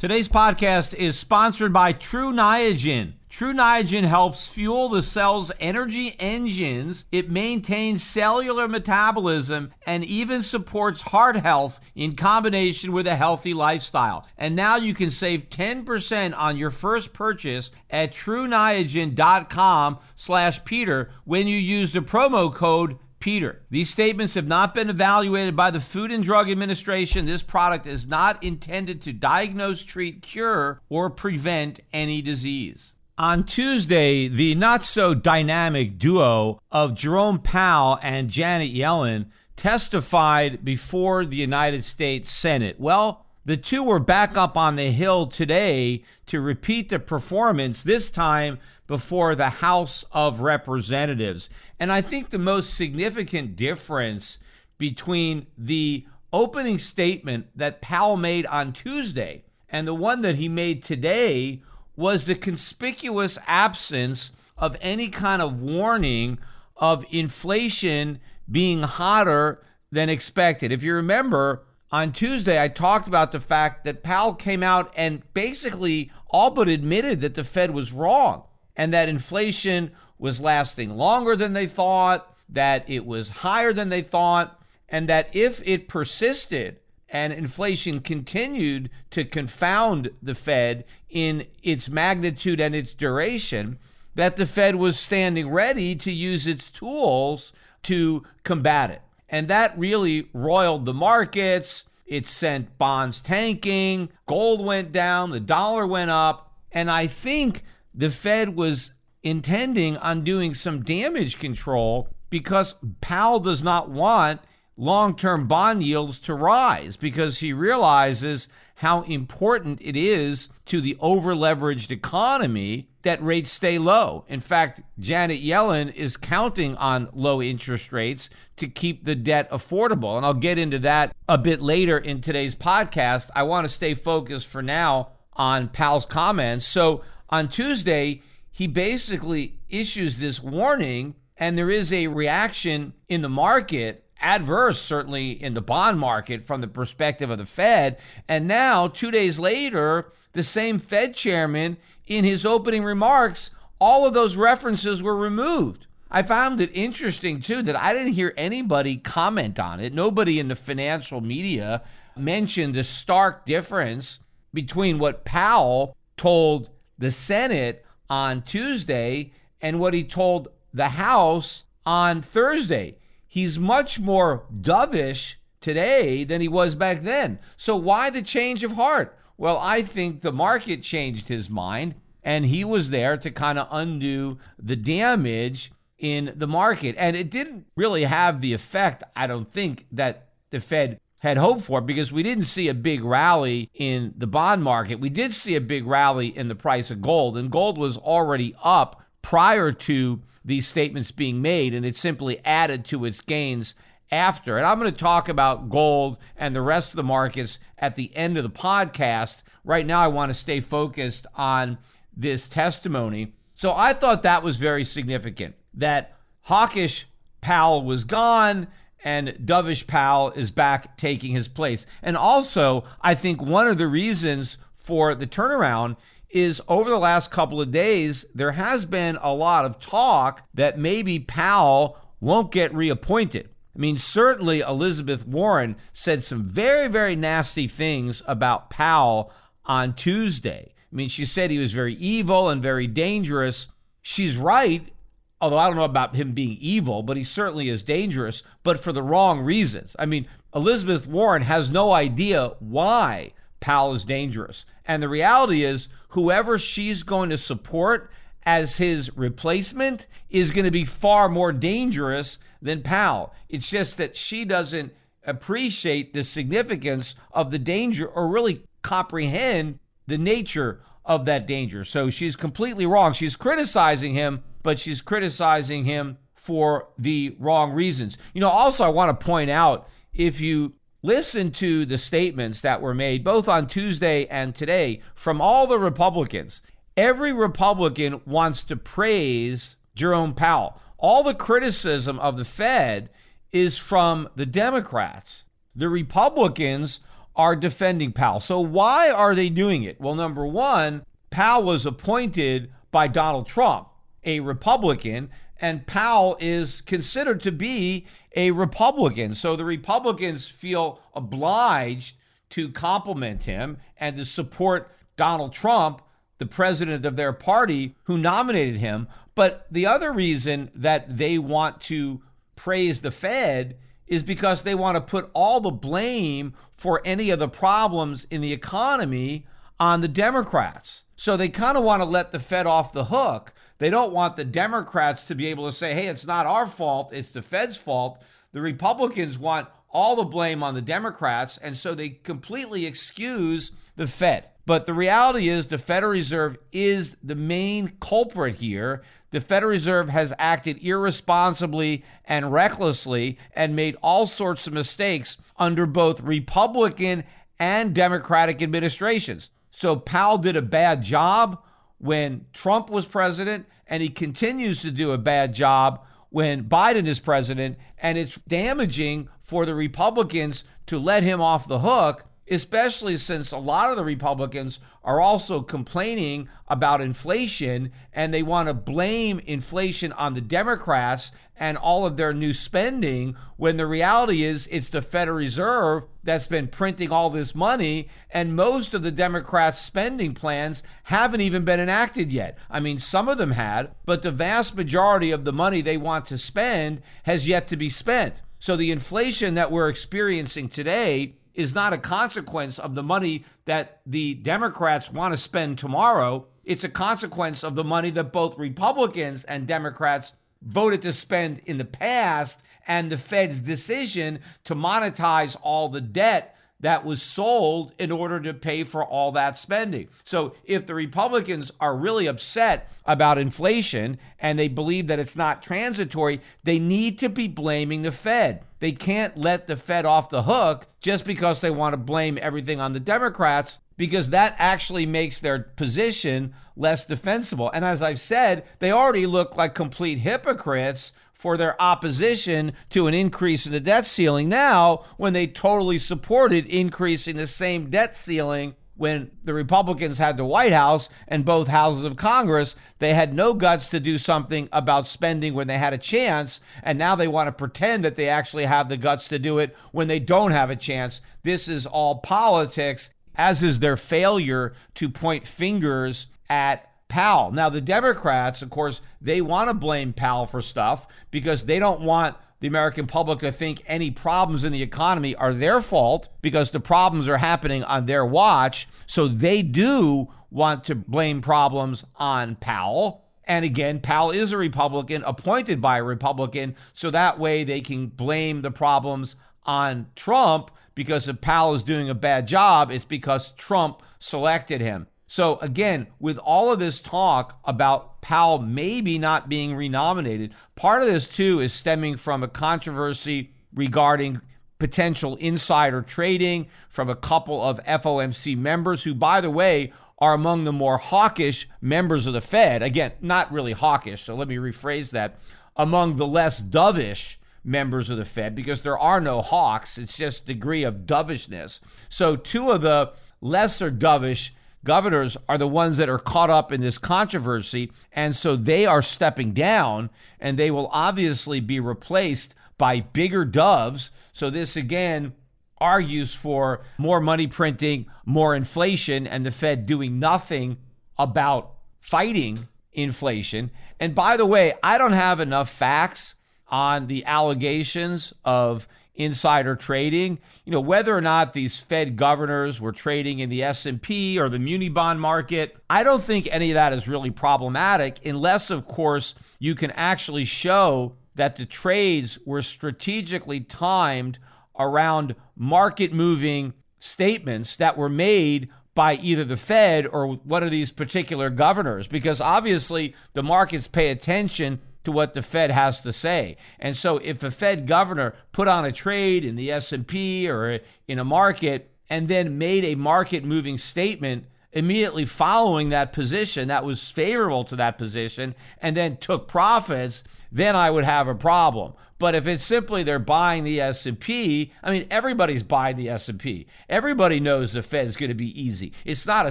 Today's podcast is sponsored by True Niagen. True Niagen helps fuel the cell's energy engines. It maintains cellular metabolism and even supports heart health in combination with a healthy lifestyle. And now you can save 10% on your first purchase at trueniagen.com slash Peter when you use the promo code Peter. These statements have not been evaluated by the Food and Drug Administration. This product is not intended to diagnose, treat, cure, or prevent any disease. On Tuesday, the not so dynamic duo of Jerome Powell and Janet Yellen testified before the United States Senate. Well, the two were back up on the Hill today to repeat the performance, this time before the House of Representatives. And I think the most significant difference between the opening statement that Powell made on Tuesday and the one that he made today was the conspicuous absence of any kind of warning of inflation being hotter than expected. If you remember, on Tuesday, I talked about the fact that Powell came out and basically all but admitted that the Fed was wrong and that inflation was lasting longer than they thought, that it was higher than they thought, and that if it persisted and inflation continued to confound the Fed in its magnitude and its duration, that the Fed was standing ready to use its tools to combat it. And that really roiled the markets. It sent bonds tanking, gold went down, the dollar went up. And I think the Fed was intending on doing some damage control because Powell does not want long term bond yields to rise because he realizes how important it is to the over leveraged economy that rates stay low. In fact, Janet Yellen is counting on low interest rates to keep the debt affordable. And I'll get into that a bit later in today's podcast. I want to stay focused for now on Powell's comments. So on Tuesday, he basically issues this warning, and there is a reaction in the market adverse, certainly in the bond market from the perspective of the Fed. And now, two days later, the same Fed chairman, in his opening remarks, all of those references were removed. I found it interesting, too, that I didn't hear anybody comment on it. Nobody in the financial media mentioned a stark difference between what Powell told the Senate on Tuesday and what he told the House on Thursday. He's much more dovish today than he was back then. So, why the change of heart? Well, I think the market changed his mind, and he was there to kind of undo the damage in the market. And it didn't really have the effect, I don't think, that the Fed had hoped for because we didn't see a big rally in the bond market. We did see a big rally in the price of gold, and gold was already up prior to these statements being made, and it simply added to its gains after. And I'm going to talk about gold and the rest of the markets at the end of the podcast. Right now, I want to stay focused on this testimony. So I thought that was very significant that hawkish Powell was gone and dovish Powell is back taking his place. And also, I think one of the reasons for the turnaround is over the last couple of days, there has been a lot of talk that maybe Powell won't get reappointed. I mean, certainly Elizabeth Warren said some very, very nasty things about Powell on Tuesday. I mean, she said he was very evil and very dangerous. She's right, although I don't know about him being evil, but he certainly is dangerous, but for the wrong reasons. I mean, Elizabeth Warren has no idea why Powell is dangerous. And the reality is, whoever she's going to support as his replacement is going to be far more dangerous than Powell. It's just that she doesn't appreciate the significance of the danger or really comprehend the nature of that danger. So she's completely wrong. She's criticizing him, but she's criticizing him for the wrong reasons. You know, also, I want to point out if you listen to the statements that were made both on Tuesday and today from all the Republicans, every Republican wants to praise Jerome Powell. All the criticism of the Fed is from the Democrats. The Republicans are defending Powell. So, why are they doing it? Well, number one, Powell was appointed by Donald Trump, a Republican, and Powell is considered to be a Republican. So, the Republicans feel obliged to compliment him and to support Donald Trump the president of their party who nominated him. But the other reason that they want to praise the Fed is because they want to put all the blame for any of the problems in the economy on the Democrats. So they kind of want to let the Fed off the hook. They don't want the Democrats to be able to say, hey, it's not our fault, it's the Fed's fault. The Republicans want all the blame on the Democrats, and so they completely excuse the Fed. But the reality is, the Federal Reserve is the main culprit here. The Federal Reserve has acted irresponsibly and recklessly and made all sorts of mistakes under both Republican and Democratic administrations. So Powell did a bad job when Trump was president, and he continues to do a bad job when Biden is president. And it's damaging for the Republicans to let him off the hook especially since a lot of the Republicans are also complaining about inflation and they want to blame inflation on the Democrats and all of their new spending when the reality is it's the Federal Reserve that's been printing all this money and most of the Democrats' spending plans haven't even been enacted yet. I mean, some of them had, but the vast majority of the money they want to spend has yet to be spent. So the inflation that we're experiencing today is not a consequence of the money that the Democrats want to spend tomorrow. It's a consequence of the money that both Republicans and Democrats voted to spend in the past and the Fed's decision to monetize all the debt that was sold in order to pay for all that spending. So if the Republicans are really upset about inflation and they believe that it's not transitory, they need to be blaming the Fed. They can't let the Fed off the hook just because they want to blame everything on the Democrats because that actually makes their position less defensible. And as I've said, they already look like complete hypocrites for their opposition to an increase in the debt ceiling now when they totally supported increasing the same debt ceiling when the Republicans had the White House and both houses of Congress, they had no guts to do something about spending when they had a chance. And now they want to pretend that they actually have the guts to do it when they don't have a chance. This is all politics, as is their failure to point fingers at Powell. Now, the Democrats, of course, they want to blame Powell for stuff because they don't want the American public to think any problems in the economy are their fault because the problems are happening on their watch. So they do want to blame problems on Powell. And again, Powell is a Republican appointed by a Republican. So that way they can blame the problems on Trump because if Powell is doing a bad job, it's because Trump selected him. So, again, with all of this talk about Powell maybe not being renominated, part of this too is stemming from a controversy regarding potential insider trading from a couple of FOMC members who, by the way, are among the more hawkish members of the Fed. Again, not really hawkish, so let me rephrase that. Among the less dovish members of the Fed, because there are no hawks, it's just degree of dovishness. So, two of the lesser dovish governors are the ones that are caught up in this controversy. And so they are stepping down and they will obviously be replaced by bigger doves. So this again argues for more money printing, more inflation, and the Fed doing nothing about fighting inflation. And by the way, I don't have enough facts on the allegations of insider trading. You know, whether or not these Fed governors were trading in the S&P or the muni bond market, I don't think any of that is really problematic unless of course you can actually show that the trades were strategically timed around market moving statements that were made by either the Fed or one of these particular governors because obviously the markets pay attention to what the Fed has to say. And so if a Fed governor put on a trade in the S&P or in a market and then made a market moving statement immediately following that position that was favorable to that position and then took profits, then I would have a problem. But if it's simply they're buying the S&P, I mean everybody's buying the S&P. Everybody knows the Fed's going to be easy. It's not a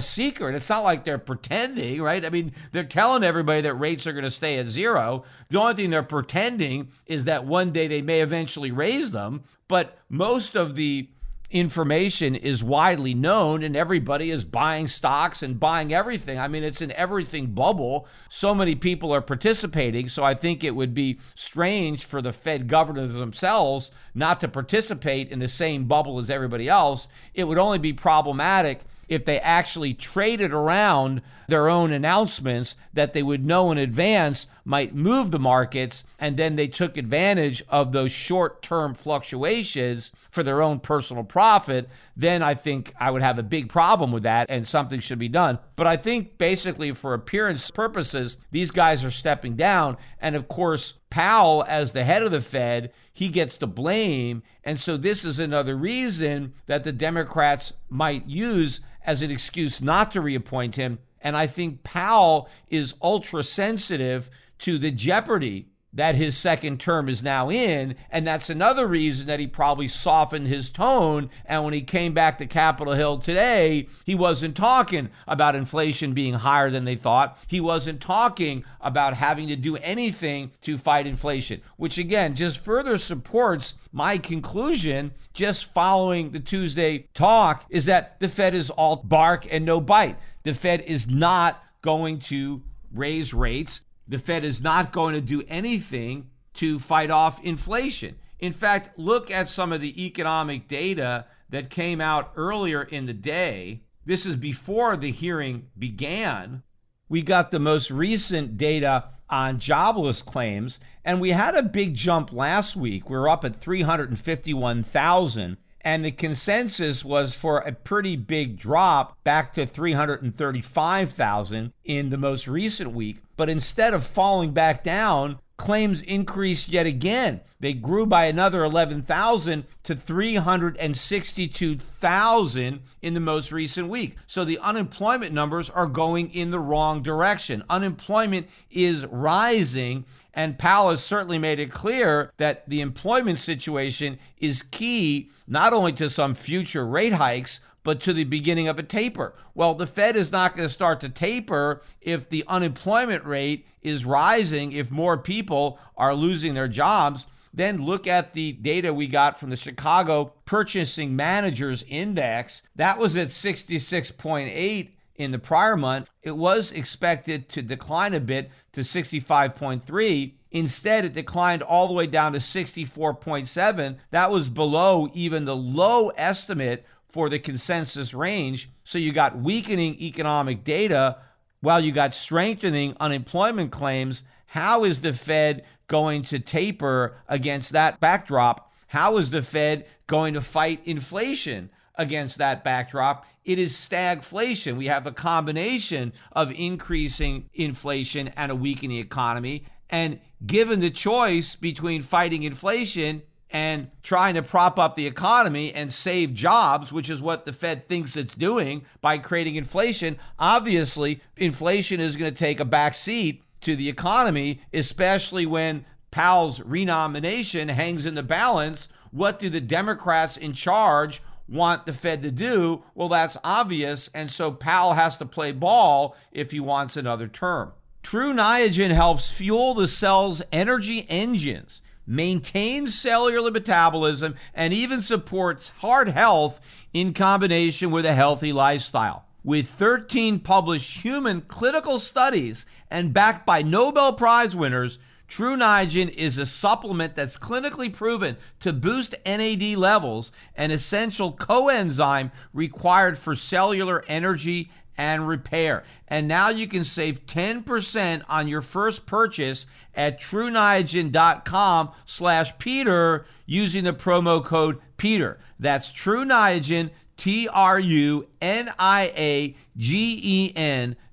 secret. It's not like they're pretending, right? I mean, they're telling everybody that rates are going to stay at zero. The only thing they're pretending is that one day they may eventually raise them, but most of the information is widely known and everybody is buying stocks and buying everything. I mean, it's an everything bubble. So many people are participating. So I think it would be strange for the Fed governors themselves not to participate in the same bubble as everybody else. It would only be problematic if they actually traded around their own announcements that they would know in advance might move the markets, and then they took advantage of those short term fluctuations for their own personal profit, then I think I would have a big problem with that and something should be done. But I think basically for appearance purposes, these guys are stepping down. And of course, Powell, as the head of the Fed, he gets the blame. And so this is another reason that the Democrats might use as an excuse not to reappoint him. And I think Powell is ultra sensitive to the jeopardy that his second term is now in. And that's another reason that he probably softened his tone. And when he came back to Capitol Hill today, he wasn't talking about inflation being higher than they thought. He wasn't talking about having to do anything to fight inflation, which again just further supports my conclusion just following the Tuesday talk is that the Fed is all bark and no bite. The Fed is not going to raise rates the Fed is not going to do anything to fight off inflation. In fact, look at some of the economic data that came out earlier in the day. This is before the hearing began. We got the most recent data on jobless claims, and we had a big jump last week. We are up at 351,000 and the consensus was for a pretty big drop back to 335,000 in the most recent week. But instead of falling back down, claims increased yet again. They grew by another 11,000 to 362,000 in the most recent week. So the unemployment numbers are going in the wrong direction. Unemployment is rising, and Powell has certainly made it clear that the employment situation is key not only to some future rate hikes, but to the beginning of a taper. Well, the Fed is not going to start to taper if the unemployment rate is rising, if more people are losing their jobs. Then look at the data we got from the Chicago Purchasing Managers Index. That was at 66.8 in the prior month. It was expected to decline a bit to 65.3. Instead, it declined all the way down to 64.7. That was below even the low estimate for the consensus range. So you got weakening economic data while you got strengthening unemployment claims. How is the Fed going to taper against that backdrop? How is the Fed going to fight inflation against that backdrop? It is stagflation. We have a combination of increasing inflation and a weakening economy. And given the choice between fighting inflation and trying to prop up the economy and save jobs, which is what the Fed thinks it's doing by creating inflation, obviously inflation is going to take a back seat to the economy, especially when Powell's renomination hangs in the balance. What do the Democrats in charge want the Fed to do? Well, that's obvious. And so Powell has to play ball if he wants another term. True Niagen helps fuel the cell's energy engines, maintains cellular metabolism, and even supports heart health in combination with a healthy lifestyle. With 13 published human clinical studies and backed by Nobel Prize winners, True Niagen is a supplement that's clinically proven to boost NAD levels, an essential coenzyme required for cellular energy and repair. And now you can save 10% on your first purchase at trueniagen.com slash Peter using the promo code Peter. That's True Niagen, T-R-U-N-I-A-G-E-N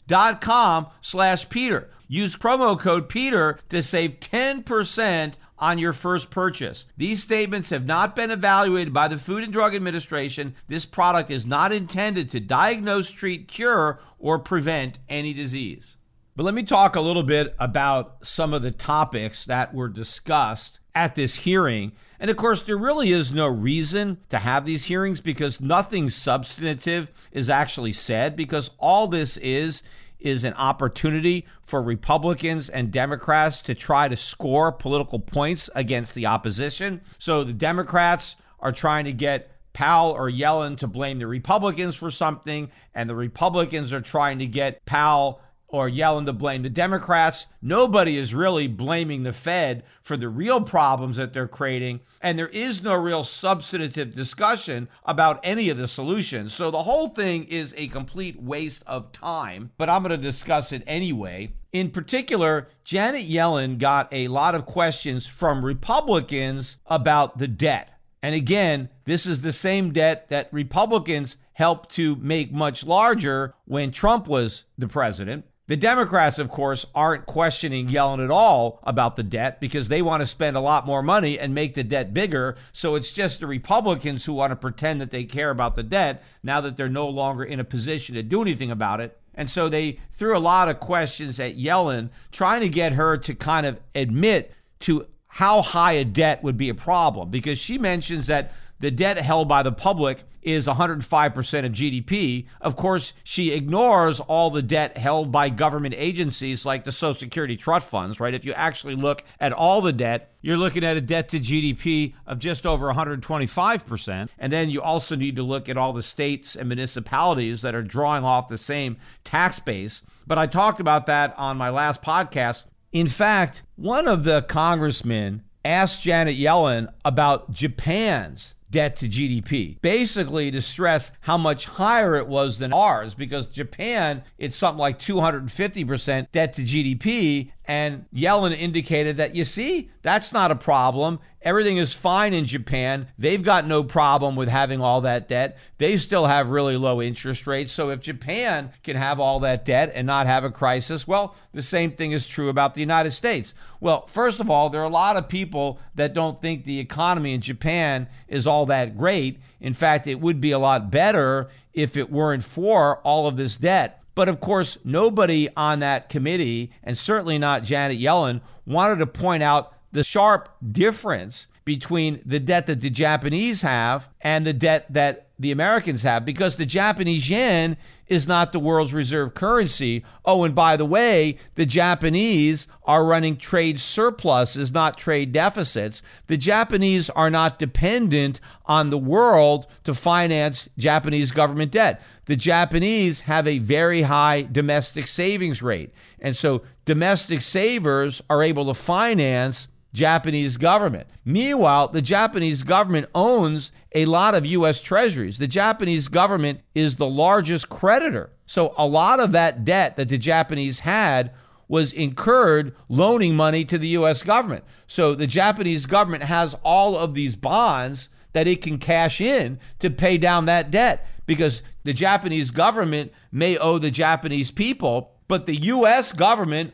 dot com slash Peter. Use promo code Peter to save 10% on your first purchase. These statements have not been evaluated by the Food and Drug Administration. This product is not intended to diagnose, treat, cure, or prevent any disease. But let me talk a little bit about some of the topics that were discussed at this hearing. And of course, there really is no reason to have these hearings because nothing substantive is actually said, because all this is is an opportunity for Republicans and Democrats to try to score political points against the opposition. So the Democrats are trying to get Powell or Yellen to blame the Republicans for something, and the Republicans are trying to get Powell or Yellen to blame the Democrats. Nobody is really blaming the Fed for the real problems that they're creating. And there is no real substantive discussion about any of the solutions. So the whole thing is a complete waste of time, but I'm going to discuss it anyway. In particular, Janet Yellen got a lot of questions from Republicans about the debt. And again, this is the same debt that Republicans helped to make much larger when Trump was the president. The Democrats, of course, aren't questioning Yellen at all about the debt because they want to spend a lot more money and make the debt bigger. So it's just the Republicans who want to pretend that they care about the debt now that they're no longer in a position to do anything about it. And so they threw a lot of questions at Yellen, trying to get her to kind of admit to how high a debt would be a problem because she mentions that the debt held by the public is 105% of GDP. Of course, she ignores all the debt held by government agencies like the Social Security trust funds, right? If you actually look at all the debt, you're looking at a debt to GDP of just over 125%. And then you also need to look at all the states and municipalities that are drawing off the same tax base. But I talked about that on my last podcast. In fact, one of the congressmen asked Janet Yellen about Japan's debt to GDP, basically to stress how much higher it was than ours because Japan, it's something like 250% debt to GDP. And Yellen indicated that, you see, that's not a problem. Everything is fine in Japan. They've got no problem with having all that debt. They still have really low interest rates. So if Japan can have all that debt and not have a crisis, well, the same thing is true about the United States. Well, first of all, there are a lot of people that don't think the economy in Japan is all that great. In fact, it would be a lot better if it weren't for all of this debt. But of course, nobody on that committee, and certainly not Janet Yellen, wanted to point out the sharp difference between the debt that the Japanese have and the debt that the Americans have because the Japanese yen is not the world's reserve currency. Oh, and by the way, the Japanese are running trade surpluses, not trade deficits. The Japanese are not dependent on the world to finance Japanese government debt. The Japanese have a very high domestic savings rate. And so domestic savers are able to finance Japanese government. Meanwhile, the Japanese government owns a lot of U.S. treasuries. The Japanese government is the largest creditor. So a lot of that debt that the Japanese had was incurred loaning money to the U.S. government. So the Japanese government has all of these bonds that it can cash in to pay down that debt because the Japanese government may owe the Japanese people, but the U.S. government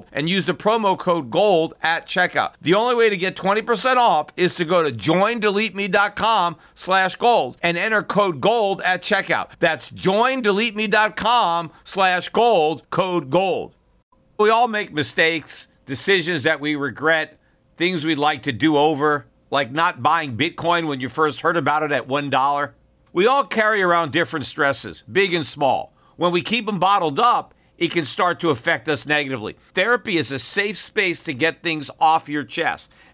and use the promo code GOLD at checkout. The only way to get 20% off is to go to joindeleteme.com slash gold and enter code GOLD at checkout. That's joindeleteme.com slash gold, code GOLD. We all make mistakes, decisions that we regret, things we'd like to do over, like not buying Bitcoin when you first heard about it at $1. We all carry around different stresses, big and small. When we keep them bottled up, it can start to affect us negatively. Therapy is a safe space to get things off your chest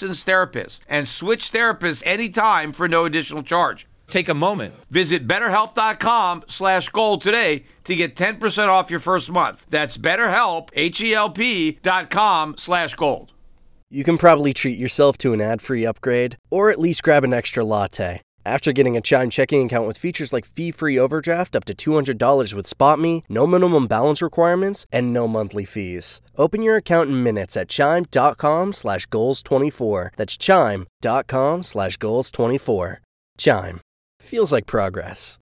therapist and switch therapists anytime for no additional charge. Take a moment. Visit betterhelp.com slash gold today to get 10% off your first month. That's betterhelp, H-E-L-P dot com slash gold. You can probably treat yourself to an ad-free upgrade or at least grab an extra latte. After getting a Chime checking account with features like fee-free overdraft up to $200 with SpotMe, no minimum balance requirements, and no monthly fees. Open your account in minutes at chime.com slash goals24. That's chime.com slash goals24. Chime. Feels like progress.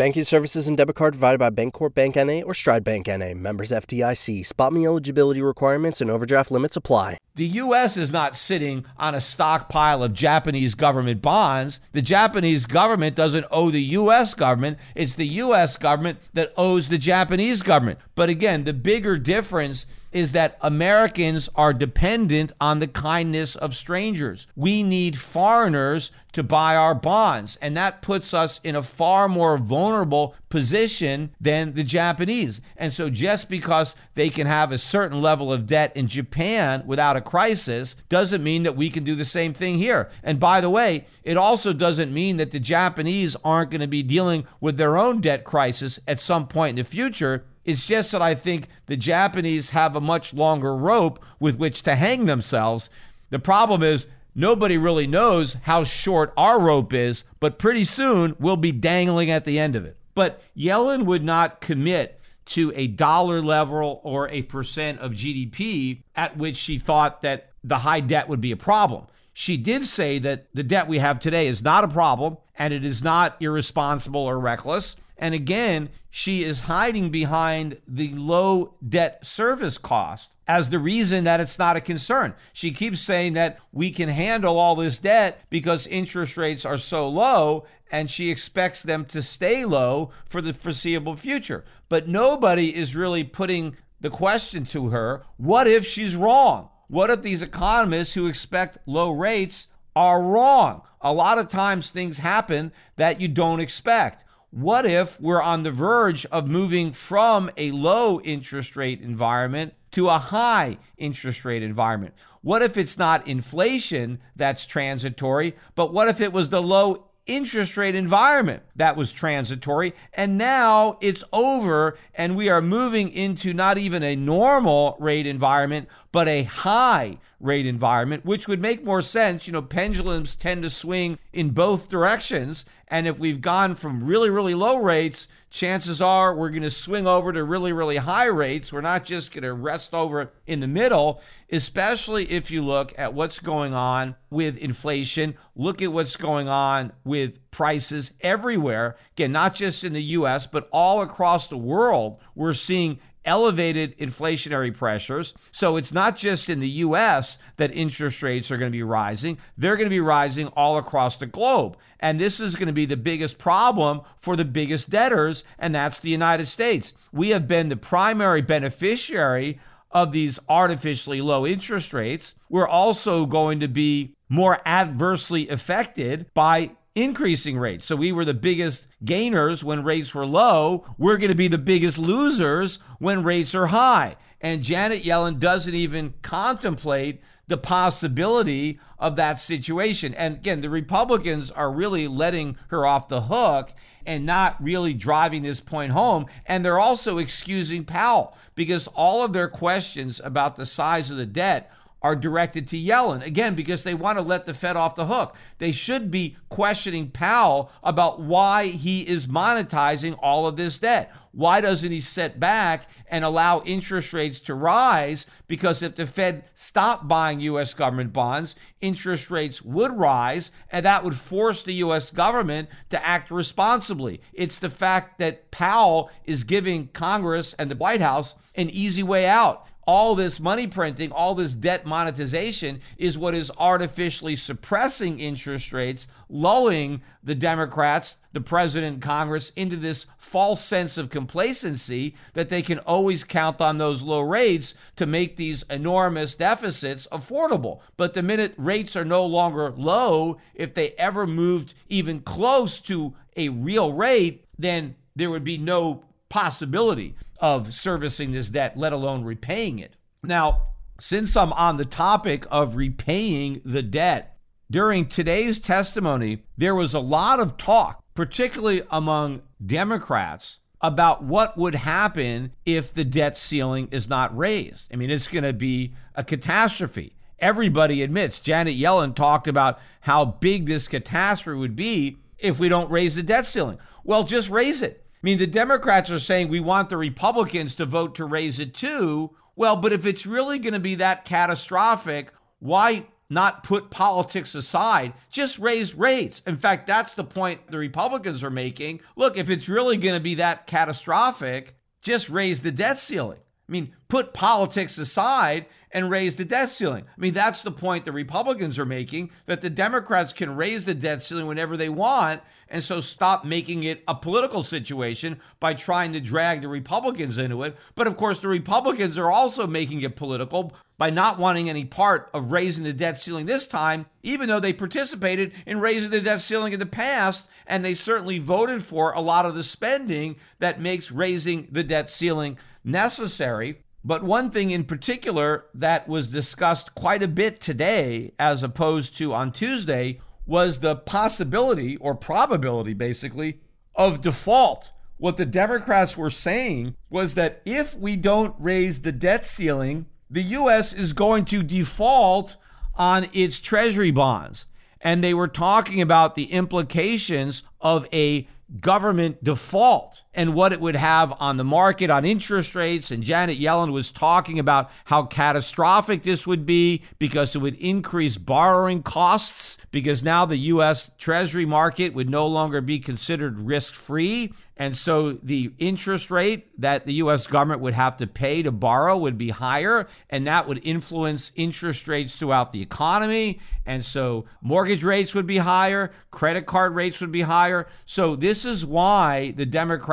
Banking services and debit card provided by Bancorp Bank NA or Stride Bank NA. Members FDIC. SpotMe eligibility requirements and overdraft limits apply. The U.S. is not sitting on a stockpile of Japanese government bonds. The Japanese government doesn't owe the U.S. government. It's the U.S. government that owes the Japanese government. But again, the bigger difference is that Americans are dependent on the kindness of strangers. We need foreigners to buy our bonds, and that puts us in a far more vulnerable position than the Japanese. And so, just because they can have a certain level of debt in Japan without a crisis doesn't mean that we can do the same thing here. And by the way, it also doesn't mean that the Japanese aren't going to be dealing with their own debt crisis at some point in the future. It's just that I think the Japanese have a much longer rope with which to hang themselves. The problem is nobody really knows how short our rope is, but pretty soon we'll be dangling at the end of it. But Yellen would not commit to a dollar level or a percent of GDP at which she thought that the high debt would be a problem. She did say that the debt we have today is not a problem and it is not irresponsible or reckless And again, she is hiding behind the low debt service cost as the reason that it's not a concern. She keeps saying that we can handle all this debt because interest rates are so low and she expects them to stay low for the foreseeable future. But nobody is really putting the question to her what if she's wrong? What if these economists who expect low rates are wrong? A lot of times things happen that you don't expect. What if we're on the verge of moving from a low interest rate environment to a high interest rate environment? What if it's not inflation that's transitory, but what if it was the low interest rate environment that was transitory and now it's over and we are moving into not even a normal rate environment but a high rate environment which would make more sense you know pendulums tend to swing in both directions and if we've gone from really really low rates chances are we're going to swing over to really, really high rates. We're not just going to rest over in the middle, especially if you look at what's going on with inflation. Look at what's going on with prices everywhere. Again, not just in the US, but all across the world. We're seeing elevated inflationary pressures. So it's not just in the US that interest rates are going to be rising, they're going to be rising all across the globe. And this is going to be the biggest problem for the biggest debtors, and that's the United States. We have been the primary beneficiary of these artificially low interest rates. We're also going to be more adversely affected by increasing rates. So we were the biggest gainers when rates were low. We're going to be the biggest losers when rates are high. And Janet Yellen doesn't even contemplate the possibility of that situation. And again, the Republicans are really letting her off the hook and not really driving this point home. And they're also excusing Powell because all of their questions about the size of the debt are directed to Yellen. Again, because they want to let the Fed off the hook. They should be questioning Powell about why he is monetizing all of this debt. Why doesn't he sit back and allow interest rates to rise? Because if the Fed stopped buying U.S. government bonds, interest rates would rise, and that would force the U.S. government to act responsibly. It's the fact that Powell is giving Congress and the White House an easy way out all this money printing, all this debt monetization is what is artificially suppressing interest rates, lulling the Democrats, the president, Congress into this false sense of complacency that they can always count on those low rates to make these enormous deficits affordable. But the minute rates are no longer low, if they ever moved even close to a real rate, then there would be no possibility of servicing this debt, let alone repaying it. Now, since I'm on the topic of repaying the debt, during today's testimony, there was a lot of talk, particularly among Democrats, about what would happen if the debt ceiling is not raised. I mean, it's going to be a catastrophe. Everybody admits, Janet Yellen talked about how big this catastrophe would be if we don't raise the debt ceiling. Well, just raise it. I mean, the Democrats are saying we want the Republicans to vote to raise it too. Well, but if it's really going to be that catastrophic, why not put politics aside? Just raise rates. In fact, that's the point the Republicans are making. Look, if it's really going to be that catastrophic, just raise the debt ceiling. I mean, put politics aside and raise the debt ceiling. I mean, that's the point the Republicans are making that the Democrats can raise the debt ceiling whenever they want. And so stop making it a political situation by trying to drag the Republicans into it. But of course, the Republicans are also making it political by not wanting any part of raising the debt ceiling this time, even though they participated in raising the debt ceiling in the past. And they certainly voted for a lot of the spending that makes raising the debt ceiling necessary. But one thing in particular that was discussed quite a bit today, as opposed to on Tuesday, was the possibility or probability, basically, of default. What the Democrats were saying was that if we don't raise the debt ceiling, the U.S. is going to default on its treasury bonds. And they were talking about the implications of a government default and what it would have on the market on interest rates. And Janet Yellen was talking about how catastrophic this would be because it would increase borrowing costs because now the U.S. Treasury market would no longer be considered risk free. And so the interest rate that the US government would have to pay to borrow would be higher, and that would influence interest rates throughout the economy. And so mortgage rates would be higher, credit card rates would be higher. So this is why the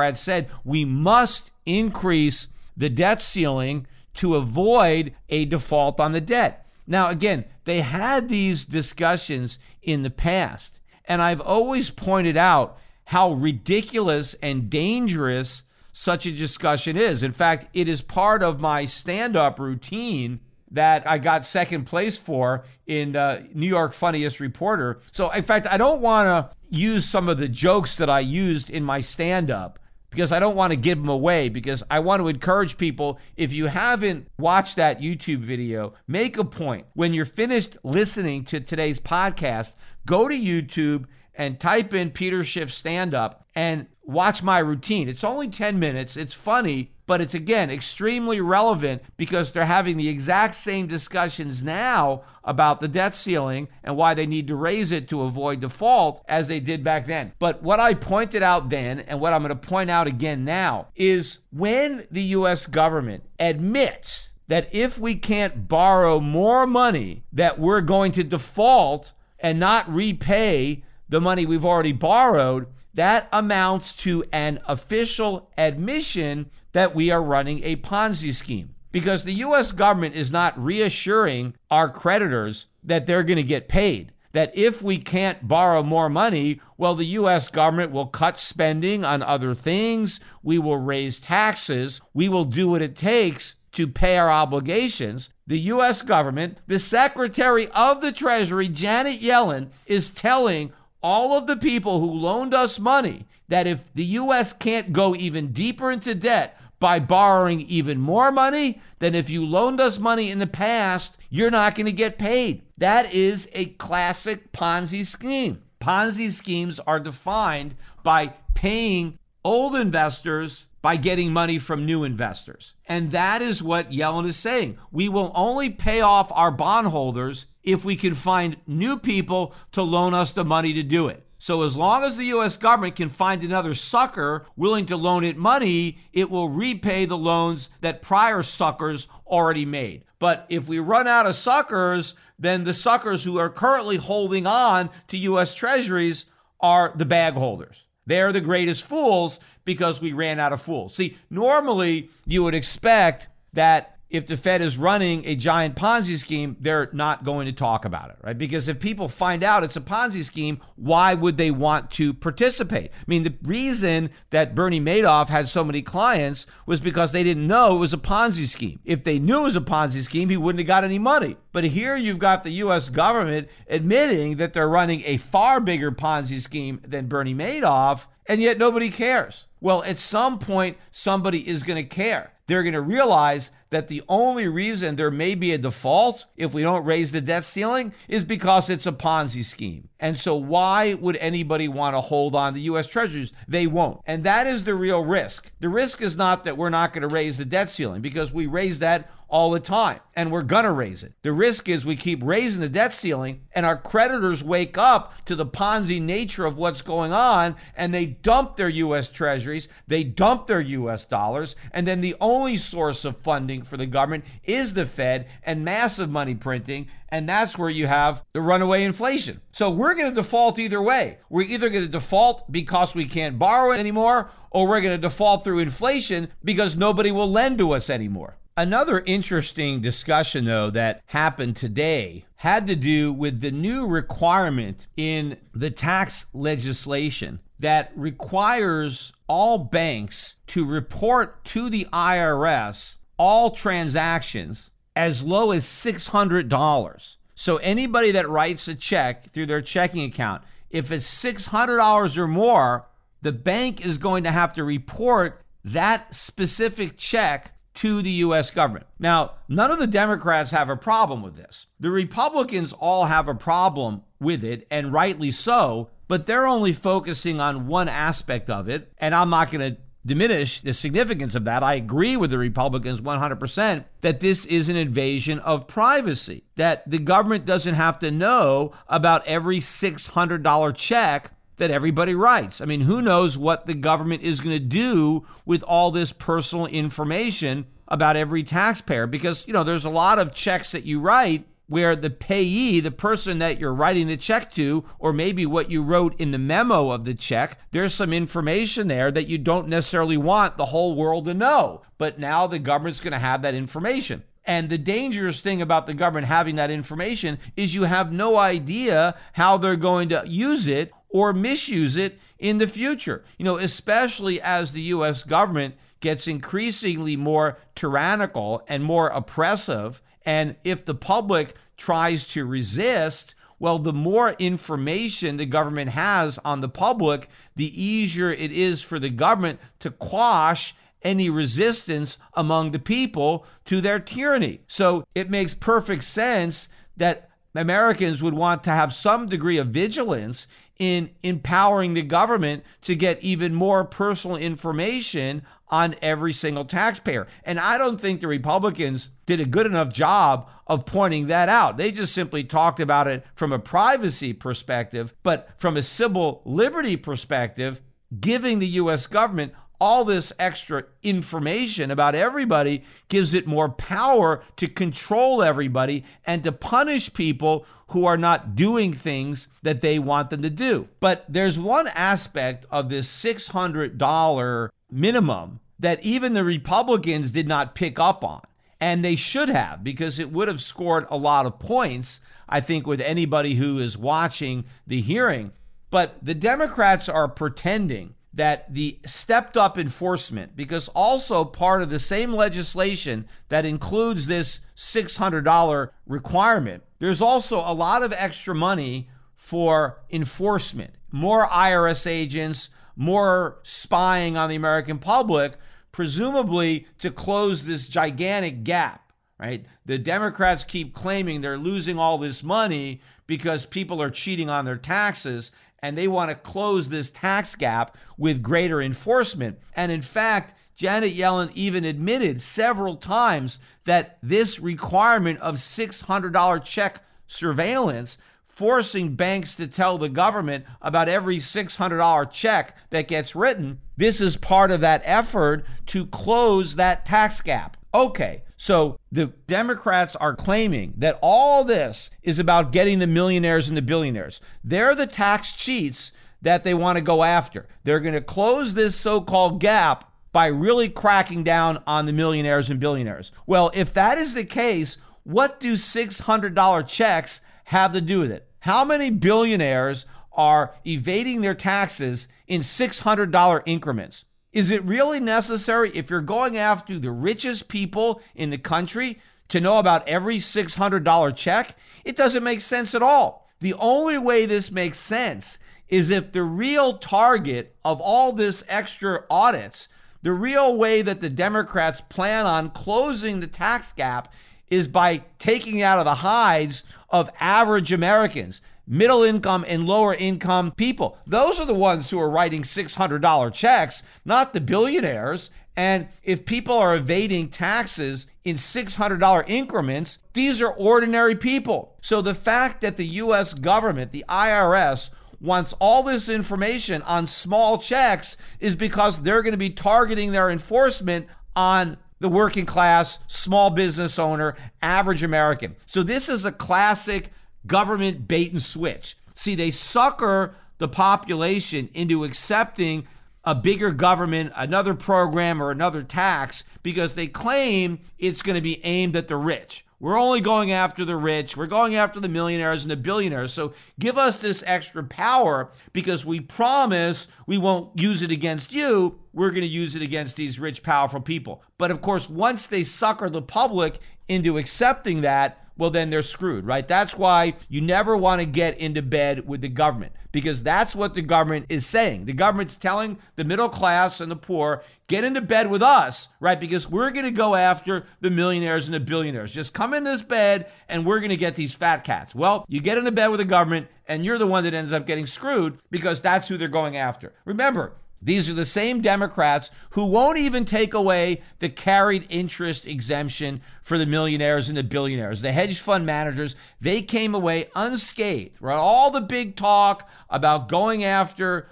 Democrats said we must increase the debt ceiling to avoid a default on the debt. Now, again, they had these discussions in the past, and I've always pointed out how ridiculous and dangerous such a discussion is. In fact, it is part of my stand up routine that I got second place for in uh, New York Funniest Reporter. So, in fact, I don't want to use some of the jokes that I used in my stand up because I don't want to give them away because I want to encourage people if you haven't watched that YouTube video, make a point. When you're finished listening to today's podcast, go to YouTube and type in Peter Schiff stand up and watch my routine. It's only 10 minutes. It's funny, but it's again extremely relevant because they're having the exact same discussions now about the debt ceiling and why they need to raise it to avoid default as they did back then. But what I pointed out then and what I'm going to point out again now is when the US government admits that if we can't borrow more money that we're going to default and not repay the money we've already borrowed, that amounts to an official admission that we are running a Ponzi scheme. Because the US government is not reassuring our creditors that they're going to get paid. That if we can't borrow more money, well, the US government will cut spending on other things. We will raise taxes. We will do what it takes to pay our obligations. The US government, the Secretary of the Treasury, Janet Yellen, is telling all of the people who loaned us money that if the U.S. can't go even deeper into debt by borrowing even more money, than if you loaned us money in the past, you're not going to get paid. That is a classic Ponzi scheme. Ponzi schemes are defined by paying old investors by getting money from new investors. And that is what Yellen is saying. We will only pay off our bondholders if we can find new people to loan us the money to do it. So, as long as the US government can find another sucker willing to loan it money, it will repay the loans that prior suckers already made. But if we run out of suckers, then the suckers who are currently holding on to US treasuries are the bag holders. They're the greatest fools because we ran out of fools. See, normally you would expect that if the Fed is running a giant Ponzi scheme, they're not going to talk about it, right? Because if people find out it's a Ponzi scheme, why would they want to participate? I mean, the reason that Bernie Madoff had so many clients was because they didn't know it was a Ponzi scheme. If they knew it was a Ponzi scheme, he wouldn't have got any money. But here you've got the US government admitting that they're running a far bigger Ponzi scheme than Bernie Madoff, and yet nobody cares. Well, at some point, somebody is going to care. They're going to realize that the only reason there may be a default if we don't raise the debt ceiling is because it's a Ponzi scheme. And so, why would anybody want to hold on to US treasuries? They won't. And that is the real risk. The risk is not that we're not going to raise the debt ceiling because we raise that all the time and we're going to raise it. The risk is we keep raising the debt ceiling and our creditors wake up to the Ponzi nature of what's going on and they dump their US treasuries, they dump their US dollars, and then the only source of funding for the government is the Fed and massive money printing. And that's where you have the runaway inflation. So we're going to default either way. We're either going to default because we can't borrow anymore, or we're going to default through inflation because nobody will lend to us anymore. Another interesting discussion, though, that happened today had to do with the new requirement in the tax legislation that requires all banks to report to the IRS all transactions as low as $600. So anybody that writes a check through their checking account, if it's $600 or more, the bank is going to have to report that specific check to the U.S. government. Now, none of the Democrats have a problem with this. The Republicans all have a problem with it, and rightly so, but they're only focusing on one aspect of it. And I'm not going to diminish the significance of that. I agree with the Republicans 100% that this is an invasion of privacy, that the government doesn't have to know about every $600 check that everybody writes. I mean, who knows what the government is going to do with all this personal information about every taxpayer? Because, you know, there's a lot of checks that you write where the payee, the person that you're writing the check to, or maybe what you wrote in the memo of the check, there's some information there that you don't necessarily want the whole world to know. But now the government's going to have that information. And the dangerous thing about the government having that information is you have no idea how they're going to use it or misuse it in the future. You know, especially as the US government gets increasingly more tyrannical and more oppressive. And if the public tries to resist, well, the more information the government has on the public, the easier it is for the government to quash any resistance among the people to their tyranny. So it makes perfect sense that Americans would want to have some degree of vigilance in empowering the government to get even more personal information on every single taxpayer. And I don't think the Republicans did a good enough job of pointing that out. They just simply talked about it from a privacy perspective, but from a civil liberty perspective, giving the US government all this extra information about everybody gives it more power to control everybody and to punish people who are not doing things that they want them to do. But there's one aspect of this $600 minimum that even the Republicans did not pick up on. And they should have, because it would have scored a lot of points, I think, with anybody who is watching the hearing. But the Democrats are pretending that the stepped up enforcement, because also part of the same legislation that includes this $600 requirement, there's also a lot of extra money for enforcement, more IRS agents, more spying on the American public, presumably to close this gigantic gap, right? The Democrats keep claiming they're losing all this money because people are cheating on their taxes and they want to close this tax gap with greater enforcement. And in fact, Janet Yellen even admitted several times that this requirement of $600 check surveillance forcing banks to tell the government about every $600 check that gets written. This is part of that effort to close that tax gap. Okay, so the Democrats are claiming that all this is about getting the millionaires and the billionaires. They're the tax cheats that they want to go after. They're going to close this so called gap by really cracking down on the millionaires and billionaires. Well, if that is the case, what do $600 checks have to do with it? How many billionaires are evading their taxes in $600 increments? Is it really necessary if you're going after the richest people in the country to know about every $600 check? It doesn't make sense at all. The only way this makes sense is if the real target of all this extra audits, the real way that the Democrats plan on closing the tax gap is by taking out of the hides of average Americans, middle income and lower income people. Those are the ones who are writing $600 checks, not the billionaires. And if people are evading taxes in $600 increments, these are ordinary people. So the fact that the US government, the IRS, wants all this information on small checks is because they're going to be targeting their enforcement on the working class, small business owner, average American. So this is a classic government bait and switch. See, they sucker the population into accepting a bigger government, another program, or another tax because they claim it's going to be aimed at the rich. We're only going after the rich. We're going after the millionaires and the billionaires. So give us this extra power because we promise we won't use it against you. We're going to use it against these rich, powerful people. But of course, once they sucker the public into accepting that, well, then they're screwed, right? That's why you never want to get into bed with the government because that's what the government is saying. The government's telling the middle class and the poor, get into bed with us, right? Because we're going to go after the millionaires and the billionaires. Just come in this bed and we're going to get these fat cats. Well, you get into bed with the government and you're the one that ends up getting screwed because that's who they're going after. Remember, These are the same Democrats who won't even take away the carried interest exemption for the millionaires and the billionaires. The hedge fund managers, they came away unscathed. Right? All the big talk about going after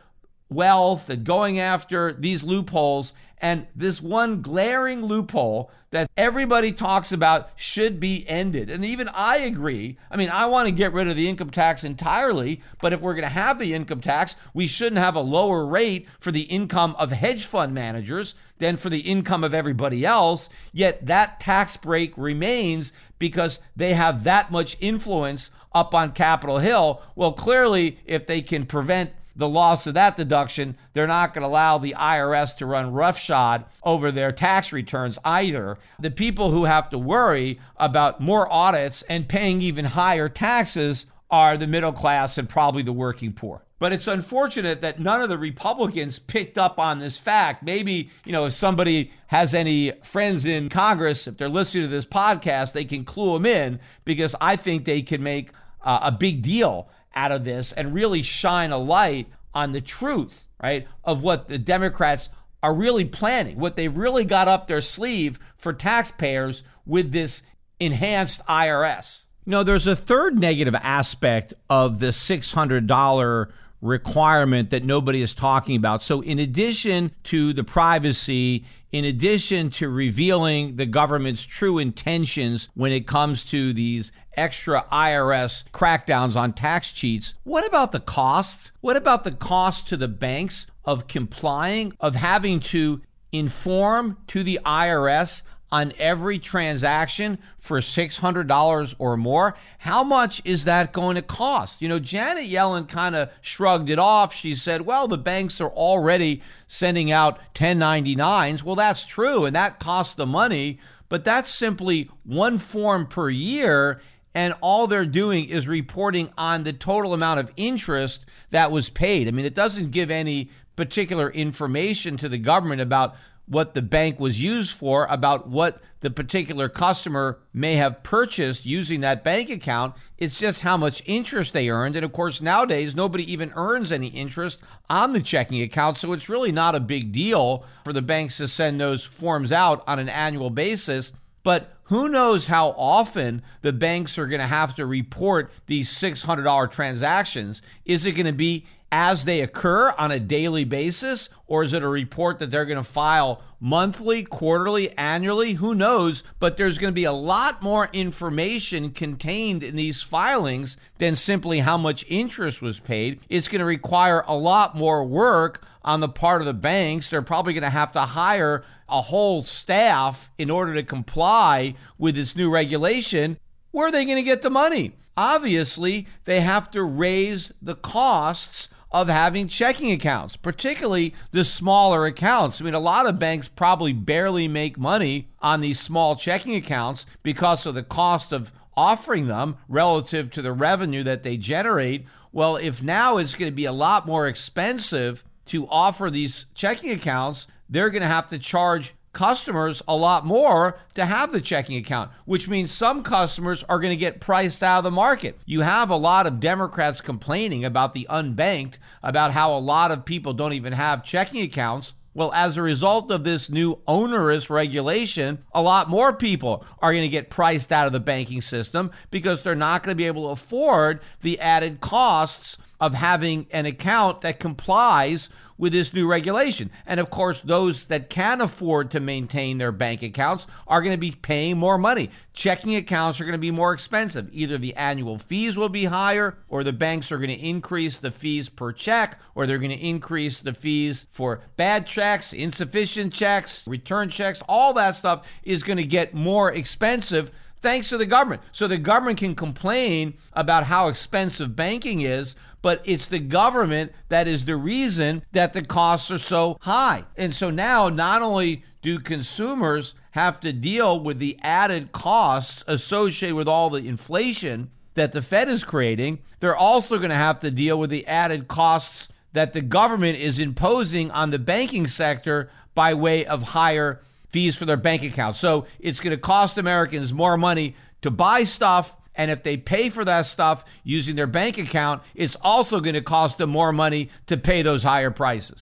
wealth and going after these loopholes. And this one glaring loophole that everybody talks about should be ended. And even I agree. I mean, I want to get rid of the income tax entirely, but if we're going to have the income tax, we shouldn't have a lower rate for the income of hedge fund managers than for the income of everybody else. Yet that tax break remains because they have that much influence up on Capitol Hill. Well, clearly, if they can prevent the loss of that deduction, they're not going to allow the IRS to run roughshod over their tax returns either. The people who have to worry about more audits and paying even higher taxes are the middle class and probably the working poor. But it's unfortunate that none of the Republicans picked up on this fact. Maybe, you know, if somebody has any friends in Congress, if they're listening to this podcast, they can clue them in because I think they can make uh, a big deal out of this and really shine a light on the truth, right, of what the Democrats are really planning, what they've really got up their sleeve for taxpayers with this enhanced IRS. Know, there's a third negative aspect of the $600 requirement that nobody is talking about. So, in addition to the privacy, in addition to revealing the government's true intentions when it comes to these extra IRS crackdowns on tax cheats, what about the costs? What about the cost to the banks of complying, of having to inform to the IRS on every transaction for $600 or more. How much is that going to cost? You know, Janet Yellen kind of shrugged it off. She said, well, the banks are already sending out 1099s. Well, that's true, and that costs the money, but that's simply one form per year. And all they're doing is reporting on the total amount of interest that was paid. I mean, it doesn't give any particular information to the government about what the bank was used for, about what the particular customer may have purchased using that bank account. It's just how much interest they earned. And of course, nowadays, nobody even earns any interest on the checking account. So it's really not a big deal for the banks to send those forms out on an annual basis. But who knows how often the banks are going to have to report these $600 transactions? Is it going to be as they occur on a daily basis? Or is it a report that they're going to file monthly, quarterly, annually? Who knows? But there's going to be a lot more information contained in these filings than simply how much interest was paid. It's going to require a lot more work on the part of the banks. They're probably going to have to hire a whole staff in order to comply with this new regulation. Where are they going to get the money? Obviously, they have to raise the costs of having checking accounts, particularly the smaller accounts. I mean, a lot of banks probably barely make money on these small checking accounts because of the cost of offering them relative to the revenue that they generate. Well, if now it's going to be a lot more expensive to offer these checking accounts, they're going to have to charge customers a lot more to have the checking account, which means some customers are going to get priced out of the market. You have a lot of Democrats complaining about the unbanked, about how a lot of people don't even have checking accounts. Well, as a result of this new onerous regulation, a lot more people are going to get priced out of the banking system because they're not going to be able to afford the added costs of having an account that complies with this new regulation. And of course, those that can afford to maintain their bank accounts are going to be paying more money. Checking accounts are going to be more expensive. Either the annual fees will be higher, or the banks are going to increase the fees per check, or they're going to increase the fees for bad checks, insufficient checks, return checks. All that stuff is going to get more expensive thanks to the government. So the government can complain about how expensive banking is, but it's the government that is the reason that the costs are so high. And so now not only do consumers have to deal with the added costs associated with all the inflation that the Fed is creating, they're also going to have to deal with the added costs that the government is imposing on the banking sector by way of higher fees for their bank accounts. So it's going to cost Americans more money to buy stuff and if they pay for that stuff using their bank account, it's also going to cost them more money to pay those higher prices.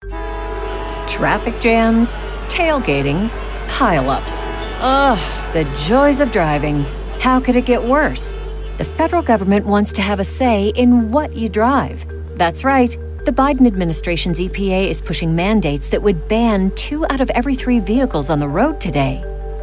Traffic jams, tailgating, pileups. Ugh, the joys of driving. How could it get worse? The federal government wants to have a say in what you drive. That's right. The Biden administration's EPA is pushing mandates that would ban two out of every three vehicles on the road today.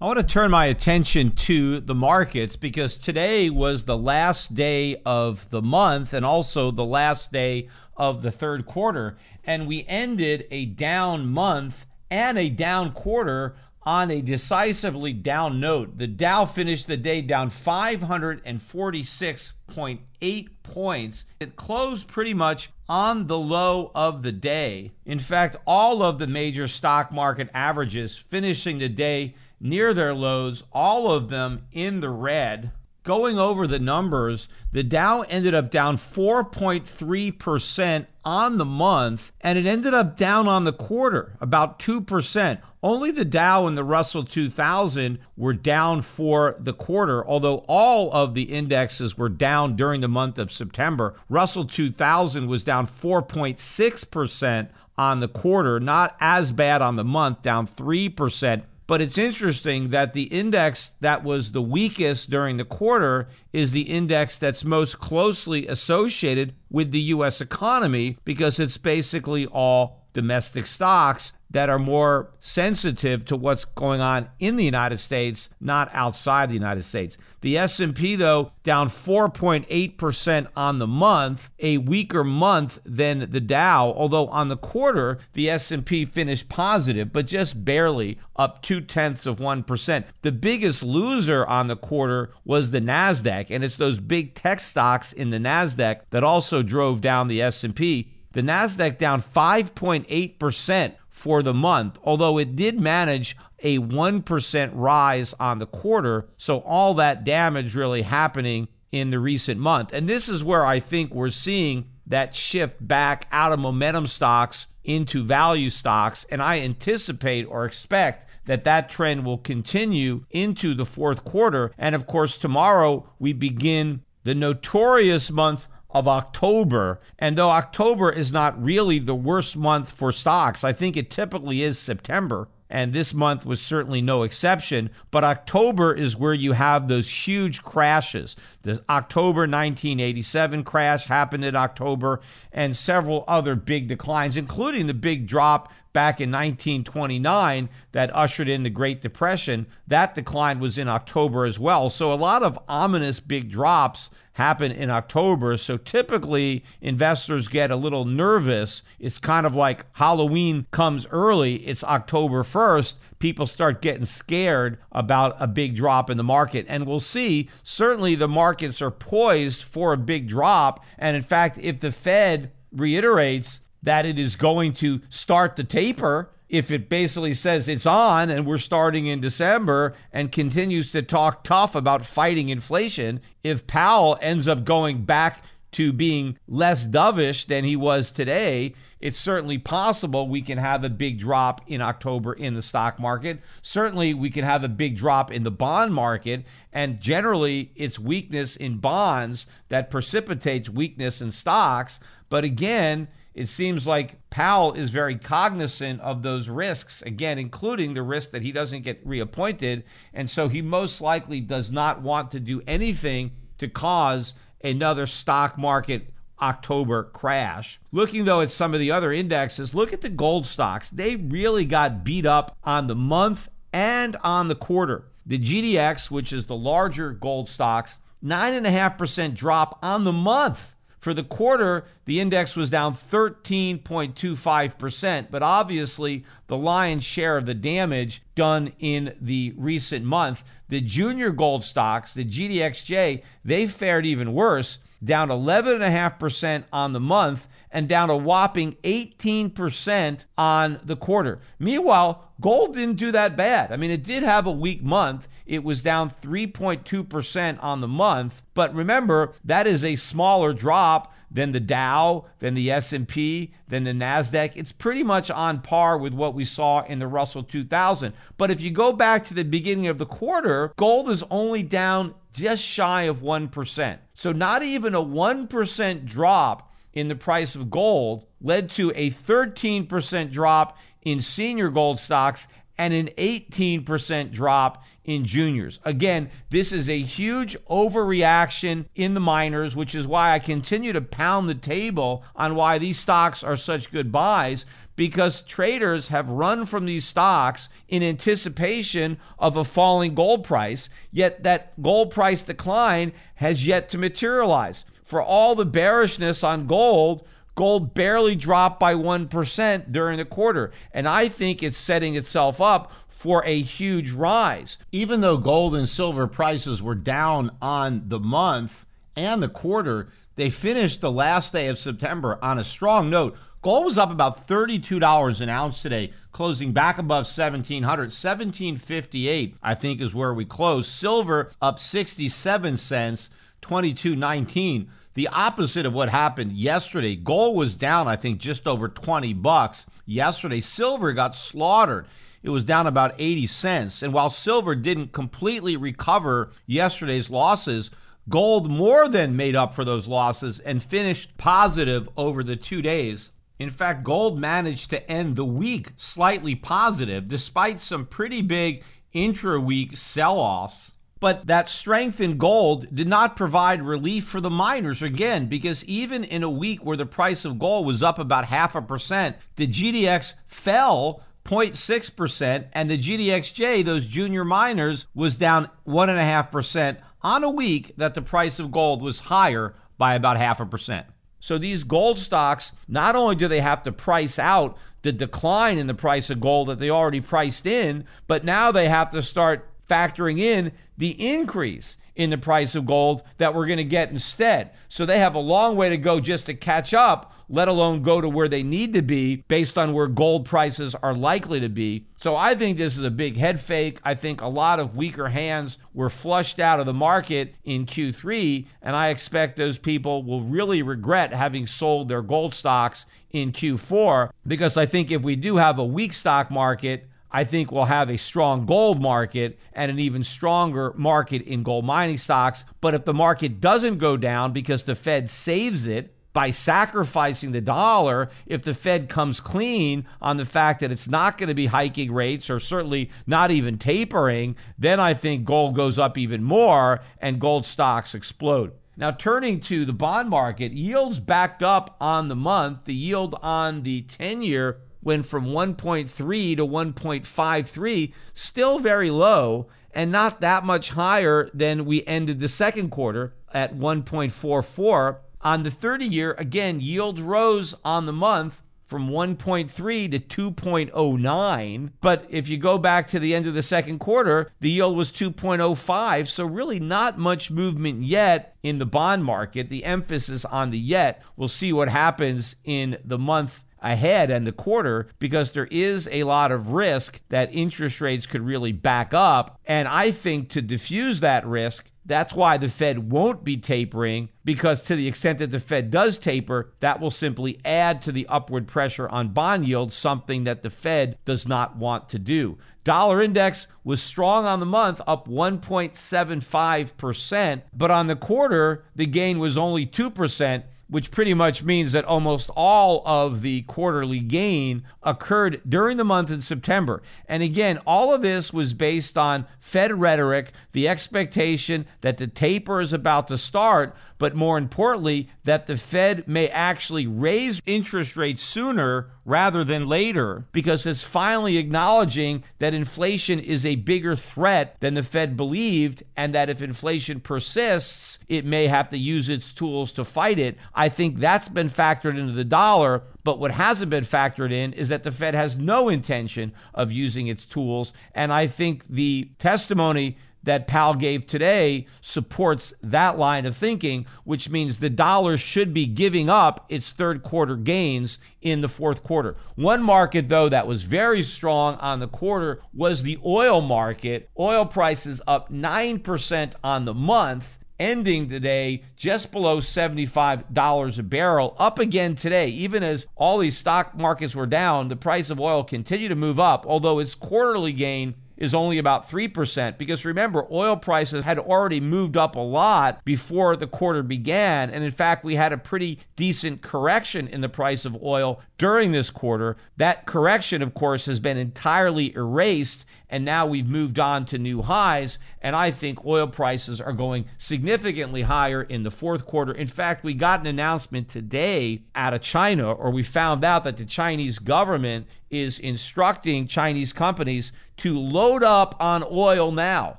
I want to turn my attention to the markets because today was the last day of the month and also the last day of the third quarter. And we ended a down month and a down quarter on a decisively down note. The Dow finished the day down 546.8 points. It closed pretty much on the low of the day. In fact, all of the major stock market averages finishing the day near their lows, all of them in the red. Going over the numbers, the Dow ended up down 4.3% on the month, and it ended up down on the quarter, about 2%. Only the Dow and the Russell 2000 were down for the quarter, although all of the indexes were down during the month of September. Russell 2000 was down 4.6% on the quarter, not as bad on the month, down 3%. But it's interesting that the index that was the weakest during the quarter is the index that's most closely associated with the U.S. economy because it's basically all domestic stocks that are more sensitive to what's going on in the United States, not outside the United States. The S&P though down 4.8% on the month, a weaker month than the Dow, although on the quarter the S&P finished positive, but just barely up two tenths of 1%. The biggest loser on the quarter was the Nasdaq, and it's those big tech stocks in the Nasdaq that also drove down the S&P. The Nasdaq down 5.8% for the month, although it did manage a 1% rise on the quarter. So all that damage really happening in the recent month. And this is where I think we're seeing that shift back out of momentum stocks into value stocks. And I anticipate or expect that that trend will continue into the fourth quarter. And of course, tomorrow we begin the notorious month of October. And though October is not really the worst month for stocks, I think it typically is September. And this month was certainly no exception. But October is where you have those huge crashes. The October 1987 crash happened in October, and several other big declines, including the big drop back in 1929 that ushered in the Great Depression. That decline was in October as well. So a lot of ominous big drops happen in October. So typically investors get a little nervous. It's kind of like Halloween comes early, it's October 1st. People start getting scared about a big drop in the market. And we'll see, certainly the markets are poised for a big drop. And in fact, if the Fed reiterates that it is going to start the taper, if it basically says it's on and we're starting in December and continues to talk tough about fighting inflation, if Powell ends up going back to being less dovish than he was today, it's certainly possible we can have a big drop in October in the stock market. Certainly, we can have a big drop in the bond market. And generally, it's weakness in bonds that precipitates weakness in stocks. But again, it seems like Powell is very cognizant of those risks, again, including the risk that he doesn't get reappointed. And so he most likely does not want to do anything to cause another stock market October crash. Looking though at some of the other indexes, look at the gold stocks. They really got beat up on the month and on the quarter. The GDX, which is the larger gold stocks, 9.5% drop on the month For the quarter, the index was down 13.25%, but obviously the lion's share of the damage done in the recent month. The junior gold stocks, the GDXJ, they fared even worse, down 11.5% on the month and down a whopping 18% on the quarter. Meanwhile, gold didn't do that bad. I mean, it did have a weak month. It was down 3.2% on the month, but remember, that is a smaller drop than the Dow, than the S&P, than the Nasdaq. It's pretty much on par with what we saw in the Russell 2000. But if you go back to the beginning of the quarter, gold is only down just shy of 1%. So not even a 1% drop in the price of gold led to a 13% drop in senior gold stocks and an 18% drop in juniors. Again, this is a huge overreaction in the miners, which is why I continue to pound the table on why these stocks are such good buys because traders have run from these stocks in anticipation of a falling gold price, yet that gold price decline has yet to materialize for all the bearishness on gold, gold barely dropped by 1% during the quarter. And I think it's setting itself up for a huge rise. Even though gold and silver prices were down on the month and the quarter, they finished the last day of September on a strong note. Gold was up about $32 an ounce today, closing back above 1700. 1758, I think, is where we closed. Silver up 67 cents, 22.19 the opposite of what happened yesterday. Gold was down, I think, just over 20 bucks yesterday. Silver got slaughtered. It was down about 80 cents. And while silver didn't completely recover yesterday's losses, gold more than made up for those losses and finished positive over the two days. In fact, gold managed to end the week slightly positive despite some pretty big intra week sell offs. But that strength in gold did not provide relief for the miners again, because even in a week where the price of gold was up about half a percent, the GDX fell 0.6%, and the GDXJ, those junior miners, was down 1.5% on a week that the price of gold was higher by about half a percent. So these gold stocks, not only do they have to price out the decline in the price of gold that they already priced in, but now they have to start factoring in the increase in the price of gold that we're going to get instead. So they have a long way to go just to catch up, let alone go to where they need to be based on where gold prices are likely to be. So I think this is a big head fake. I think a lot of weaker hands were flushed out of the market in Q3, and I expect those people will really regret having sold their gold stocks in Q4 because I think if we do have a weak stock market, I think we'll have a strong gold market and an even stronger market in gold mining stocks. But if the market doesn't go down because the Fed saves it by sacrificing the dollar, if the Fed comes clean on the fact that it's not going to be hiking rates or certainly not even tapering, then I think gold goes up even more and gold stocks explode. Now, turning to the bond market, yields backed up on the month. The yield on the 10 year went from 1.3 to 1.53, still very low and not that much higher than we ended the second quarter at 1.44. On the 30 year, again, yields rose on the month from 1.3 to 2.09. But if you go back to the end of the second quarter, the yield was 2.05. So, really, not much movement yet in the bond market. The emphasis on the yet. We'll see what happens in the month ahead and the quarter because there is a lot of risk that interest rates could really back up. And I think to diffuse that risk, that's why the Fed won't be tapering, because to the extent that the Fed does taper, that will simply add to the upward pressure on bond yields, something that the Fed does not want to do. Dollar index was strong on the month, up 1.75%, but on the quarter, the gain was only 2% which pretty much means that almost all of the quarterly gain occurred during the month of September. And again, all of this was based on Fed rhetoric, the expectation that the taper is about to start, but more importantly, that the Fed may actually raise interest rates sooner rather than later because it's finally acknowledging that inflation is a bigger threat than the Fed believed, and that if inflation persists, it may have to use its tools to fight it. I think that's been factored into the dollar. But what hasn't been factored in is that the Fed has no intention of using its tools. And I think the testimony that Powell gave today supports that line of thinking, which means the dollar should be giving up its third quarter gains in the fourth quarter. One market, though, that was very strong on the quarter was the oil market. Oil prices up 9% on the month ending today just below $75 a barrel, up again today. Even as all these stock markets were down, the price of oil continued to move up, although its quarterly gain is only about 3%. Because remember, oil prices had already moved up a lot before the quarter began. And in fact, we had a pretty decent correction in the price of oil during this quarter. That correction, of course, has been entirely erased. And now we've moved on to new highs. And I think oil prices are going significantly higher in the fourth quarter. In fact, we got an announcement today out of China, or we found out that the Chinese government is instructing Chinese companies to load up on oil now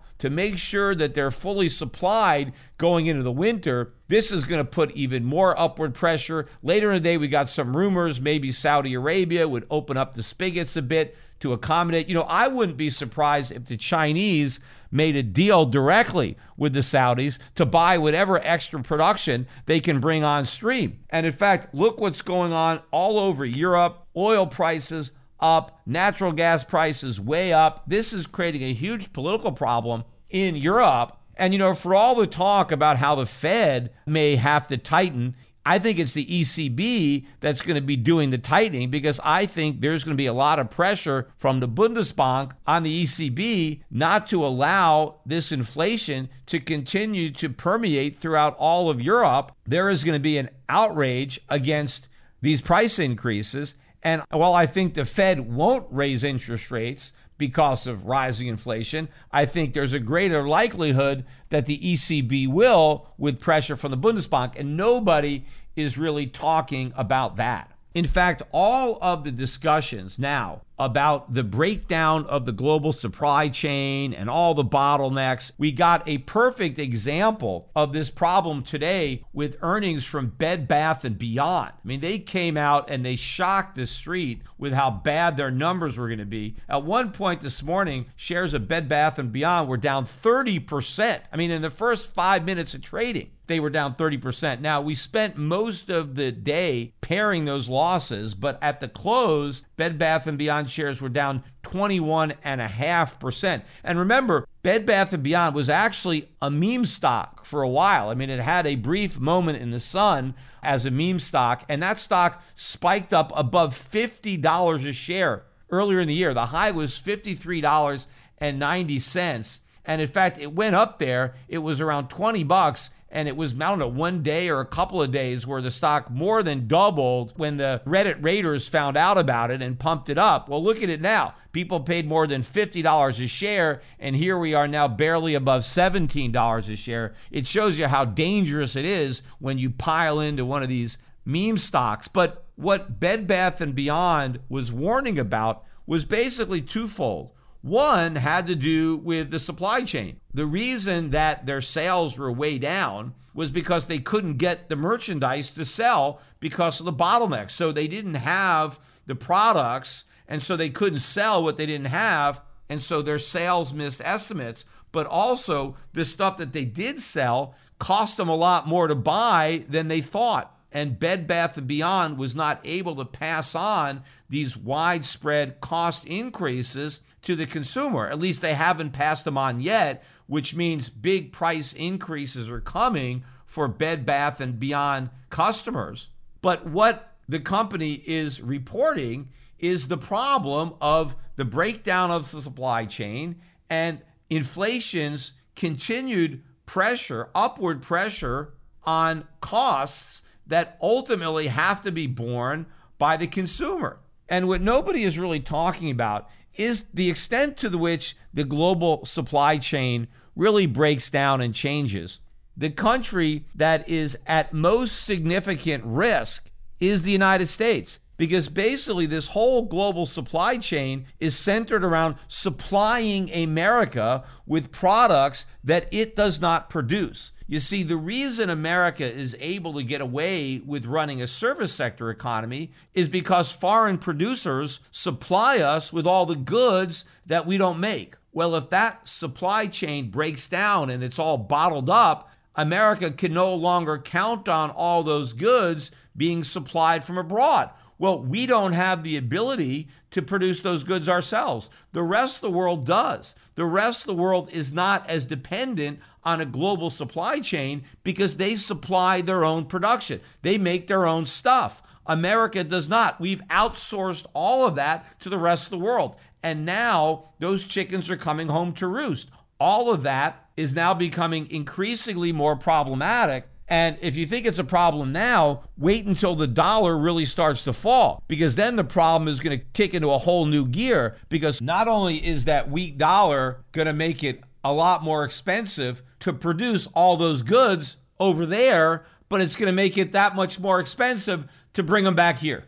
to make sure that they're fully supplied going into the winter. This is going to put even more upward pressure. Later in the day, we got some rumors maybe Saudi Arabia would open up the spigots a bit to accommodate. You know, I wouldn't be surprised if the Chinese made a deal directly with the Saudis to buy whatever extra production they can bring on stream. And in fact, look what's going on all over Europe. Oil prices up, natural gas prices way up. This is creating a huge political problem in Europe. And, you know, for all the talk about how the Fed may have to tighten, I think it's the ECB that's going to be doing the tightening because I think there's going to be a lot of pressure from the Bundesbank on the ECB not to allow this inflation to continue to permeate throughout all of Europe. There is going to be an outrage against these price increases. And while I think the Fed won't raise interest rates because of rising inflation, I think there's a greater likelihood that the ECB will with pressure from the Bundesbank. And nobody is really talking about that. In fact, all of the discussions now about the breakdown of the global supply chain and all the bottlenecks, we got a perfect example of this problem today with earnings from Bed Bath and Beyond. I mean, they came out and they shocked the street with how bad their numbers were going to be. At one point this morning, shares of Bed Bath and Beyond were down 30%. I mean, in the first 5 minutes of trading they were down 30%. Now, we spent most of the day pairing those losses, but at the close, Bed Bath & Beyond shares were down 21.5%. And remember, Bed Bath & Beyond was actually a meme stock for a while. I mean, it had a brief moment in the sun as a meme stock, and that stock spiked up above $50 a share earlier in the year. The high was $53.90. And in fact, it went up there. It was around 20 bucks and it was, I don't know, one day or a couple of days where the stock more than doubled when the Reddit raiders found out about it and pumped it up. Well, look at it now. People paid more than $50 a share, and here we are now barely above $17 a share. It shows you how dangerous it is when you pile into one of these meme stocks. But what Bed Bath and Beyond was warning about was basically twofold. One had to do with the supply chain. The reason that their sales were way down was because they couldn't get the merchandise to sell because of the bottlenecks. So they didn't have the products, and so they couldn't sell what they didn't have. And so their sales missed estimates. But also, the stuff that they did sell cost them a lot more to buy than they thought and Bed Bath & Beyond was not able to pass on these widespread cost increases to the consumer. At least they haven't passed them on yet, which means big price increases are coming for Bed Bath and Beyond customers. But what the company is reporting is the problem of the breakdown of the supply chain and inflation's continued pressure, upward pressure on costs that ultimately have to be borne by the consumer. And what nobody is really talking about is the extent to which the global supply chain really breaks down and changes. The country that is at most significant risk is the United States because basically this whole global supply chain is centered around supplying America with products that it does not produce. You see, the reason America is able to get away with running a service sector economy is because foreign producers supply us with all the goods that we don't make. Well, if that supply chain breaks down and it's all bottled up, America can no longer count on all those goods being supplied from abroad. Well, we don't have the ability to produce those goods ourselves. The rest of the world does. The rest of the world is not as dependent on a global supply chain because they supply their own production, they make their own stuff. America does not. We've outsourced all of that to the rest of the world. And now those chickens are coming home to roost. All of that is now becoming increasingly more problematic and if you think it's a problem now, wait until the dollar really starts to fall because then the problem is going to kick into a whole new gear because not only is that weak dollar going to make it a lot more expensive to produce all those goods over there, but it's going to make it that much more expensive to bring them back here.